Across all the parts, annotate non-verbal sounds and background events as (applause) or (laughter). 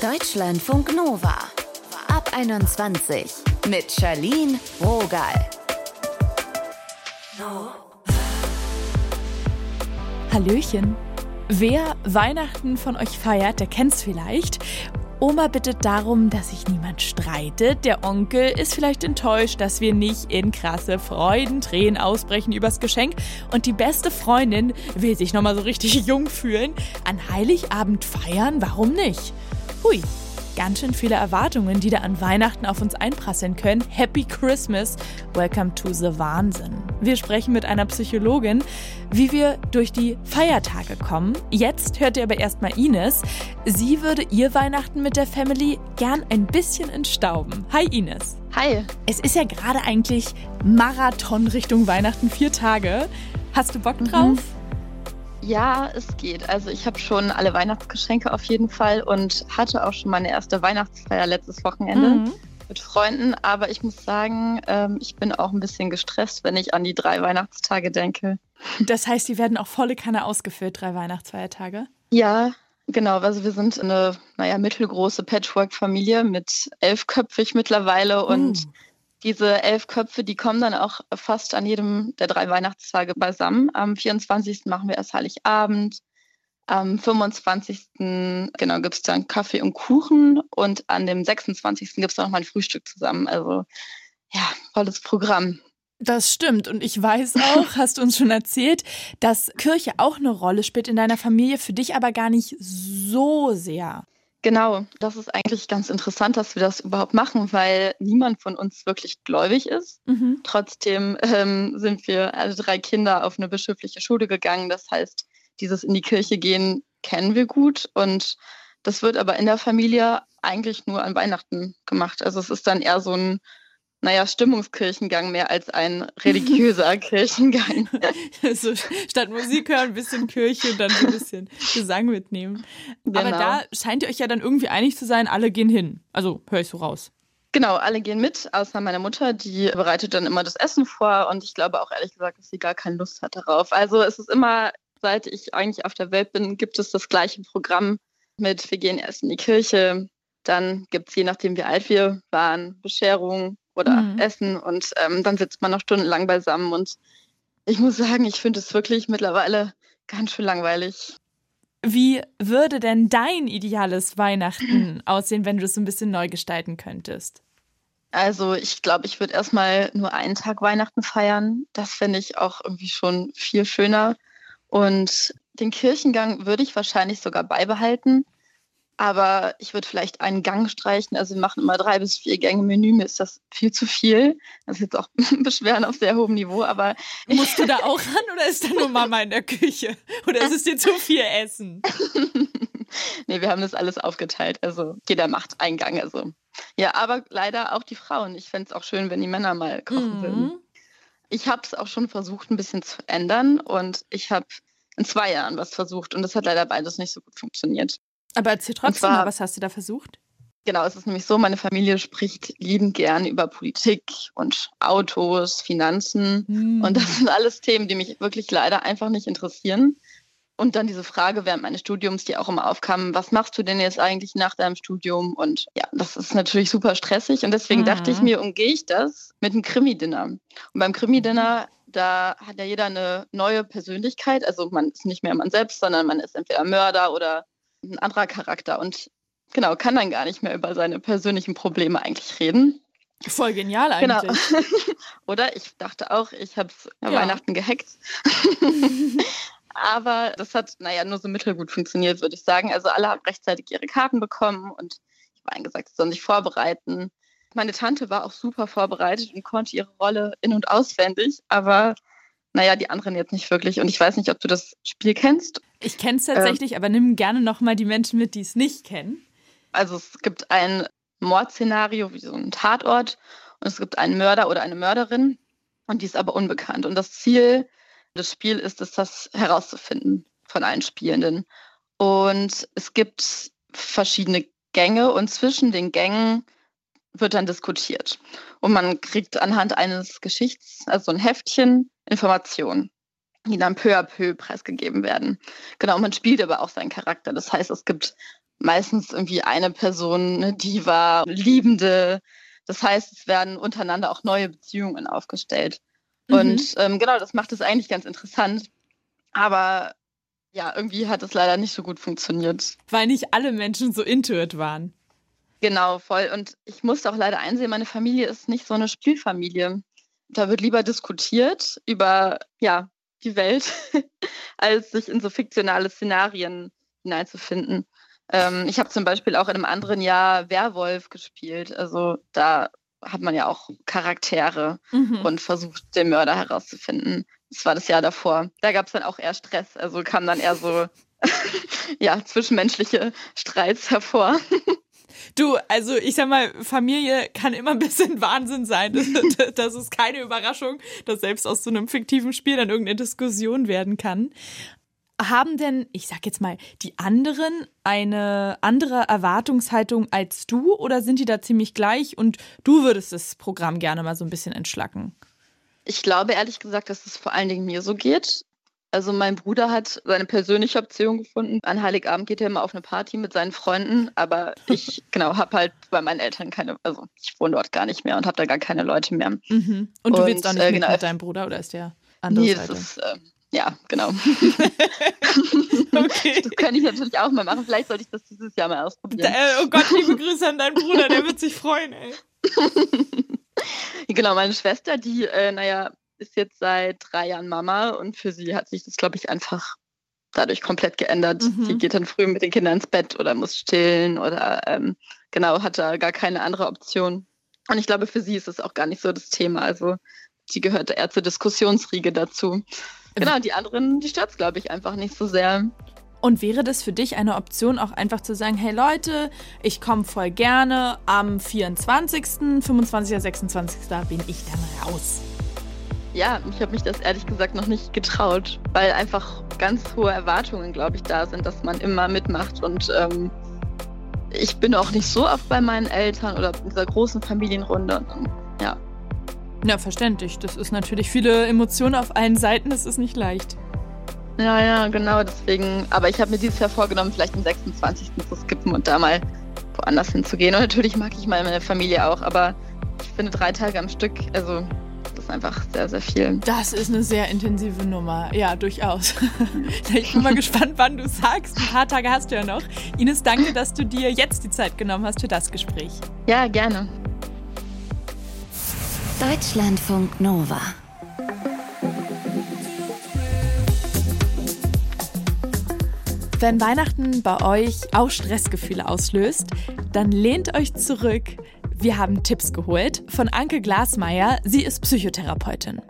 Deutschlandfunk Nova. Ab 21 mit Charlene Rogal. Hallöchen. Wer Weihnachten von euch feiert, der kennt's vielleicht. Oma bittet darum, dass sich niemand streitet. Der Onkel ist vielleicht enttäuscht, dass wir nicht in krasse Freudentränen ausbrechen übers Geschenk. Und die beste Freundin will sich nochmal so richtig jung fühlen. An Heiligabend feiern, warum nicht? Hui, ganz schön viele Erwartungen, die da an Weihnachten auf uns einprasseln können. Happy Christmas, welcome to the Wahnsinn. Wir sprechen mit einer Psychologin, wie wir durch die Feiertage kommen. Jetzt hört ihr aber erstmal Ines. Sie würde ihr Weihnachten mit der Family gern ein bisschen entstauben. Hi Ines. Hi. Es ist ja gerade eigentlich Marathon Richtung Weihnachten, vier Tage. Hast du Bock drauf? Mhm. Ja, es geht. Also ich habe schon alle Weihnachtsgeschenke auf jeden Fall und hatte auch schon meine erste Weihnachtsfeier letztes Wochenende mhm. mit Freunden. Aber ich muss sagen, ähm, ich bin auch ein bisschen gestresst, wenn ich an die drei Weihnachtstage denke. Das heißt, die werden auch volle Kanne ausgefüllt, drei Weihnachtsfeiertage? Ja, genau. Also wir sind eine, naja, mittelgroße Patchwork-Familie mit elfköpfig mittlerweile und uh diese elf Köpfe, die kommen dann auch fast an jedem der drei Weihnachtstage beisammen. Am 24. machen wir erst Heiligabend. Am 25. genau gibt es dann Kaffee und Kuchen und an dem 26. gibt es dann nochmal ein Frühstück zusammen. Also ja, volles Programm. Das stimmt. Und ich weiß auch, (laughs) hast du uns schon erzählt, dass Kirche auch eine Rolle spielt in deiner Familie, für dich aber gar nicht so sehr. Genau, das ist eigentlich ganz interessant, dass wir das überhaupt machen, weil niemand von uns wirklich gläubig ist. Mhm. Trotzdem ähm, sind wir alle drei Kinder auf eine bischöfliche Schule gegangen. Das heißt, dieses in die Kirche gehen kennen wir gut und das wird aber in der Familie eigentlich nur an Weihnachten gemacht. Also es ist dann eher so ein naja, Stimmungskirchengang mehr als ein religiöser (laughs) Kirchengang. Also statt Musik hören, ein bisschen Kirche und dann so ein bisschen Gesang mitnehmen. Genau. Aber da scheint ihr euch ja dann irgendwie einig zu sein, alle gehen hin. Also höre ich so raus. Genau, alle gehen mit, außer meine Mutter, die bereitet dann immer das Essen vor und ich glaube auch ehrlich gesagt, dass sie gar keine Lust hat darauf. Also es ist immer, seit ich eigentlich auf der Welt bin, gibt es das gleiche Programm mit, wir gehen erst in die Kirche, dann gibt es, je nachdem wie alt wir waren, Bescherung, oder mhm. essen und ähm, dann sitzt man noch stundenlang beisammen und ich muss sagen, ich finde es wirklich mittlerweile ganz schön langweilig. Wie würde denn dein ideales Weihnachten (clears throat) aussehen, wenn du es ein bisschen neu gestalten könntest? Also ich glaube, ich würde erstmal nur einen Tag Weihnachten feiern. Das fände ich auch irgendwie schon viel schöner. Und den Kirchengang würde ich wahrscheinlich sogar beibehalten. Aber ich würde vielleicht einen Gang streichen. Also wir machen immer drei bis vier Gänge Menü. Mir ist das viel zu viel. Das ist jetzt auch (laughs) Beschweren auf sehr hohem Niveau, aber. (laughs) Musst du da auch ran oder ist da nur Mama in der Küche? Oder ist es dir zu viel Essen? (laughs) nee, wir haben das alles aufgeteilt. Also jeder macht einen Gang. Also. Ja, aber leider auch die Frauen. Ich fände es auch schön, wenn die Männer mal kochen mhm. würden. Ich habe es auch schon versucht, ein bisschen zu ändern und ich habe in zwei Jahren was versucht und das hat leider beides nicht so gut funktioniert. Aber erzähl trotzdem zwar, mal, was hast du da versucht? Genau, es ist nämlich so, meine Familie spricht liebend gern über Politik und Autos, Finanzen. Mm. Und das sind alles Themen, die mich wirklich leider einfach nicht interessieren. Und dann diese Frage während meines Studiums, die auch immer aufkam, was machst du denn jetzt eigentlich nach deinem Studium? Und ja, das ist natürlich super stressig. Und deswegen mhm. dachte ich mir, umgehe ich das mit einem Krimi-Dinner. Und beim Krimi-Dinner, da hat ja jeder eine neue Persönlichkeit. Also man ist nicht mehr man selbst, sondern man ist entweder Mörder oder ein anderer Charakter und genau, kann dann gar nicht mehr über seine persönlichen Probleme eigentlich reden. Voll genial genau. eigentlich. Genau. (laughs) Oder ich dachte auch, ich habe es ja. Weihnachten gehackt. (laughs) Aber das hat, naja, nur so mittelgut funktioniert, würde ich sagen. Also alle haben rechtzeitig ihre Karten bekommen und ich war gesagt, sie sollen sich vorbereiten. Meine Tante war auch super vorbereitet und konnte ihre Rolle in- und auswendig, aber naja, die anderen jetzt nicht wirklich. Und ich weiß nicht, ob du das Spiel kennst. Ich kenne es tatsächlich, ähm, aber nimm gerne nochmal die Menschen mit, die es nicht kennen. Also es gibt ein Mordszenario wie so ein Tatort und es gibt einen Mörder oder eine Mörderin und die ist aber unbekannt. Und das Ziel des Spiels ist es, das herauszufinden von allen Spielenden. Und es gibt verschiedene Gänge und zwischen den Gängen wird dann diskutiert. Und man kriegt anhand eines Geschichts, also ein Heftchen, Informationen, die dann peu à peu preisgegeben werden. Genau, man spielt aber auch seinen Charakter. Das heißt, es gibt meistens irgendwie eine Person, ne, die war Liebende. Das heißt, es werden untereinander auch neue Beziehungen aufgestellt. Mhm. Und ähm, genau, das macht es eigentlich ganz interessant. Aber ja, irgendwie hat es leider nicht so gut funktioniert. Weil nicht alle Menschen so intuit waren. Genau, voll. Und ich musste auch leider einsehen, meine Familie ist nicht so eine Spielfamilie. Da wird lieber diskutiert über ja, die Welt, (laughs) als sich in so fiktionale Szenarien hineinzufinden. Ähm, ich habe zum Beispiel auch in einem anderen Jahr Werwolf gespielt. Also da hat man ja auch Charaktere mhm. und versucht, den Mörder herauszufinden. Das war das Jahr davor. Da gab es dann auch eher Stress. Also kam dann eher so (laughs) ja, zwischenmenschliche Streits hervor. (laughs) Du, also ich sag mal, Familie kann immer ein bisschen (laughs) Wahnsinn sein. Das, (laughs) das, ist keine Überraschung, dass selbst aus so einem fiktiven Spiel dann irgendeine Diskussion werden kann. Haben denn, ich sag jetzt mal, die anderen eine andere Erwartungshaltung als du oder sind die da ziemlich gleich und du würdest das Programm gerne mal so ein bisschen entschlacken? Ich glaube ehrlich gesagt, dass es vor allen Dingen mir so geht. Also mein Bruder hat seine persönliche Option gefunden. An Heiligabend geht er immer auf eine Party mit seinen Freunden, aber (laughs) ich genau habe halt bei meinen Eltern keine, also ich wohne dort gar nicht mehr und habe da gar keine Leute mehr. Mhm. Und du und, willst auch nicht äh, genau, mit deinem Bruder oder ist der andere nee, Seite? Ist, äh, ja, genau. (laughs) (laughs) okay. Das könnte ich natürlich auch mal machen. Vielleicht sollte ich das dieses Jahr mal ausprobieren. Da, oh Gott, liebe Grüße an deinen Bruder, der wird sich freuen, ey. genau, meine Schwester, die, äh, naja, ist jetzt seit drei Jahren Mama und für sie hat sich das, glaube ich, einfach dadurch komplett geändert. Mhm. Sie geht dann früh mit den Kindern ins Bett oder muss stillen oder ähm, genau, hat da gar keine andere Option. Und ich glaube, für sie ist es auch gar nicht so das Thema. Also sie gehört eher zur Diskussionsriege dazu. Genau, die anderen, die stört es, glaube ich, einfach nicht so sehr. Und wäre das für dich eine Option, auch einfach zu sagen, hey Leute, ich komme voll gerne am 24., 25. oder 26. bin ich dann raus? Ja, ich habe mich das ehrlich gesagt noch nicht getraut, weil einfach ganz hohe Erwartungen, glaube ich, da sind, dass man immer mitmacht. Und ähm, ich bin auch nicht so oft bei meinen Eltern oder in dieser großen Familienrunde. Ja. Ja, verständlich. Das ist natürlich viele Emotionen auf allen Seiten, das ist nicht leicht. Ja, ja, genau, deswegen. Aber ich habe mir dieses Jahr vorgenommen, vielleicht den 26. zu skippen und da mal woanders hinzugehen. Und natürlich mag ich meine Familie auch, aber ich finde drei Tage am Stück, also ist einfach sehr, sehr viel. Das ist eine sehr intensive Nummer. Ja, durchaus. (laughs) ich bin mal gespannt, wann du sagst. Ein paar Tage hast du ja noch. Ines, danke, dass du dir jetzt die Zeit genommen hast für das Gespräch. Ja, gerne. Deutschlandfunk Nova. Wenn Weihnachten bei euch auch Stressgefühle auslöst, dann lehnt euch zurück. Wir haben Tipps geholt von Anke Glasmeier. Sie ist Psychotherapeutin.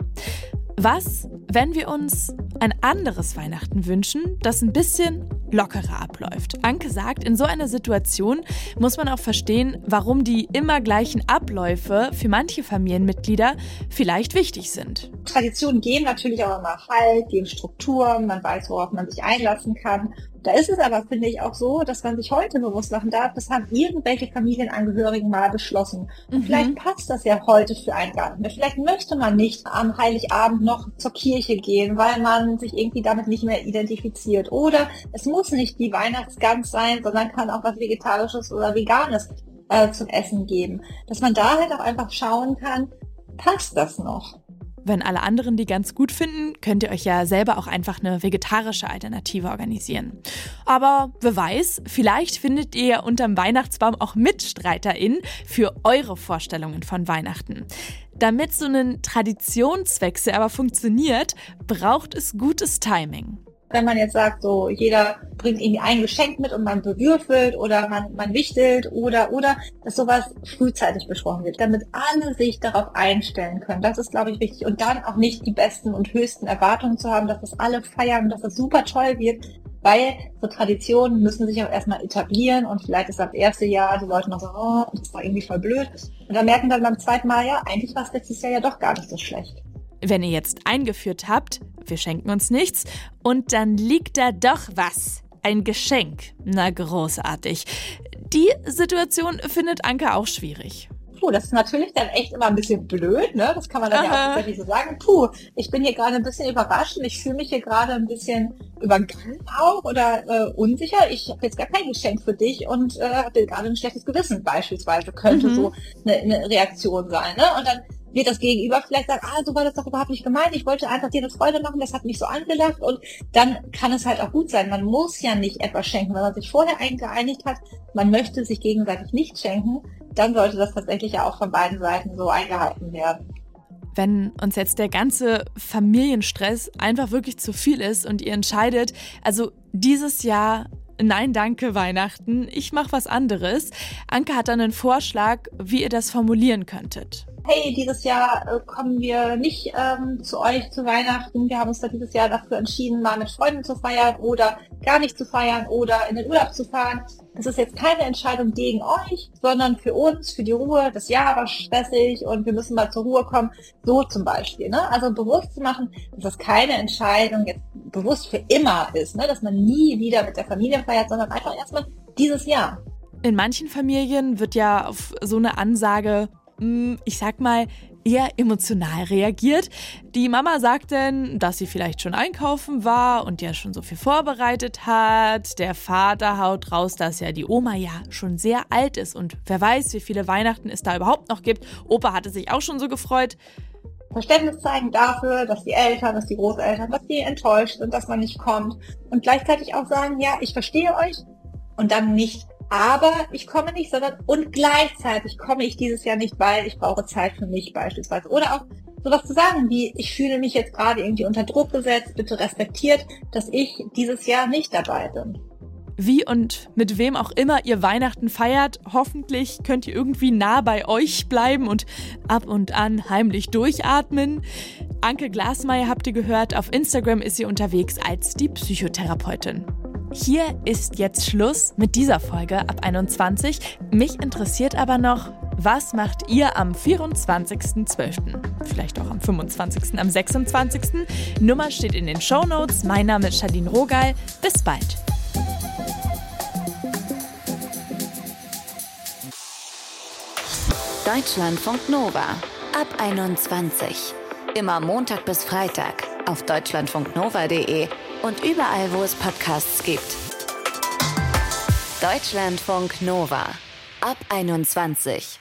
Was, wenn wir uns ein anderes Weihnachten wünschen, das ein bisschen lockerer abläuft? Anke sagt, in so einer Situation muss man auch verstehen, warum die immer gleichen Abläufe für manche Familienmitglieder vielleicht wichtig sind. Traditionen geben natürlich auch immer Halt, geben Strukturen, man weiß, worauf man sich einlassen kann. Da ist es aber, finde ich, auch so, dass man sich heute bewusst machen darf, das haben irgendwelche Familienangehörigen mal beschlossen. Und mhm. vielleicht passt das ja heute für einen gar nicht mehr. Vielleicht möchte man nicht am Heiligabend noch zur Kirche gehen, weil man sich irgendwie damit nicht mehr identifiziert. Oder es muss nicht die Weihnachtsgans sein, sondern kann auch was Vegetarisches oder Veganes äh, zum Essen geben. Dass man da halt auch einfach schauen kann, passt das noch? Wenn alle anderen die ganz gut finden, könnt ihr euch ja selber auch einfach eine vegetarische Alternative organisieren. Aber wer weiß, vielleicht findet ihr unterm Weihnachtsbaum auch MitstreiterInnen für eure Vorstellungen von Weihnachten. Damit so ein Traditionswechsel aber funktioniert, braucht es gutes Timing. Wenn man jetzt sagt, so jeder bringt irgendwie ein Geschenk mit und man bewürfelt oder man, man wichtelt oder, oder, dass sowas frühzeitig besprochen wird, damit alle sich darauf einstellen können. Das ist, glaube ich, wichtig. Und dann auch nicht die besten und höchsten Erwartungen zu haben, dass das alle feiern, dass das super toll wird, weil so Traditionen müssen sich auch erstmal etablieren und vielleicht ist das erste Jahr die Leute noch so, oh, das war irgendwie voll blöd. Und dann merken dann beim zweiten Mal, ja, eigentlich war es letztes Jahr ja doch gar nicht so schlecht. Wenn ihr jetzt eingeführt habt, wir schenken uns nichts, und dann liegt da doch was. Ein Geschenk. Na großartig. Die Situation findet Anke auch schwierig. puh, das ist natürlich dann echt immer ein bisschen blöd, ne? Das kann man dann Aha. ja auch tatsächlich so sagen. Puh, ich bin hier gerade ein bisschen überrascht und ich fühle mich hier gerade ein bisschen übergangen auch oder äh, unsicher. Ich habe jetzt gar kein Geschenk für dich und äh, habe gerade ein schlechtes Gewissen beispielsweise, könnte mhm. so eine, eine Reaktion sein. Ne? Und dann wird das Gegenüber vielleicht sagen, ah, so war das doch überhaupt nicht gemeint, ich wollte einfach dir eine Freude machen, das hat mich so angelacht und dann kann es halt auch gut sein. Man muss ja nicht etwas schenken, wenn man sich vorher eingeeinigt hat, man möchte sich gegenseitig nicht schenken, dann sollte das tatsächlich ja auch von beiden Seiten so eingehalten werden. Wenn uns jetzt der ganze Familienstress einfach wirklich zu viel ist und ihr entscheidet, also dieses Jahr Nein, danke Weihnachten, ich mache was anderes. Anke hat dann einen Vorschlag, wie ihr das formulieren könntet hey, dieses Jahr äh, kommen wir nicht ähm, zu euch zu Weihnachten. Wir haben uns da dieses Jahr dafür entschieden, mal mit Freunden zu feiern oder gar nicht zu feiern oder in den Urlaub zu fahren. Das ist jetzt keine Entscheidung gegen euch, sondern für uns, für die Ruhe. Das Jahr war stressig und wir müssen mal zur Ruhe kommen. So zum Beispiel. Ne? Also bewusst zu machen, dass das keine Entscheidung jetzt bewusst für immer ist, ne? dass man nie wieder mit der Familie feiert, sondern einfach erstmal dieses Jahr. In manchen Familien wird ja auf so eine Ansage ich sag mal, eher emotional reagiert. Die Mama sagt dann, dass sie vielleicht schon einkaufen war und ja schon so viel vorbereitet hat. Der Vater haut raus, dass ja die Oma ja schon sehr alt ist und wer weiß, wie viele Weihnachten es da überhaupt noch gibt. Opa hatte sich auch schon so gefreut. Verständnis zeigen dafür, dass die Eltern, dass die Großeltern, dass die enttäuscht sind, dass man nicht kommt. Und gleichzeitig auch sagen, ja, ich verstehe euch. Und dann nicht aber ich komme nicht, sondern und gleichzeitig komme ich dieses Jahr nicht, weil ich brauche Zeit für mich beispielsweise. Oder auch sowas zu sagen wie, ich fühle mich jetzt gerade irgendwie unter Druck gesetzt, bitte respektiert, dass ich dieses Jahr nicht dabei bin. Wie und mit wem auch immer ihr Weihnachten feiert, hoffentlich könnt ihr irgendwie nah bei euch bleiben und ab und an heimlich durchatmen. Anke Glasmeier habt ihr gehört, auf Instagram ist sie unterwegs als die Psychotherapeutin. Hier ist jetzt Schluss mit dieser Folge ab 21. Mich interessiert aber noch, was macht ihr am 24.12.? Vielleicht auch am 25., am 26. Nummer steht in den Show Notes. Mein Name ist Charlene Rogal. Bis bald. Deutschlandfunk Nova ab 21. Immer Montag bis Freitag auf deutschlandfunknova.de und überall, wo es Podcasts gibt. Deutschlandfunk Nova ab 21.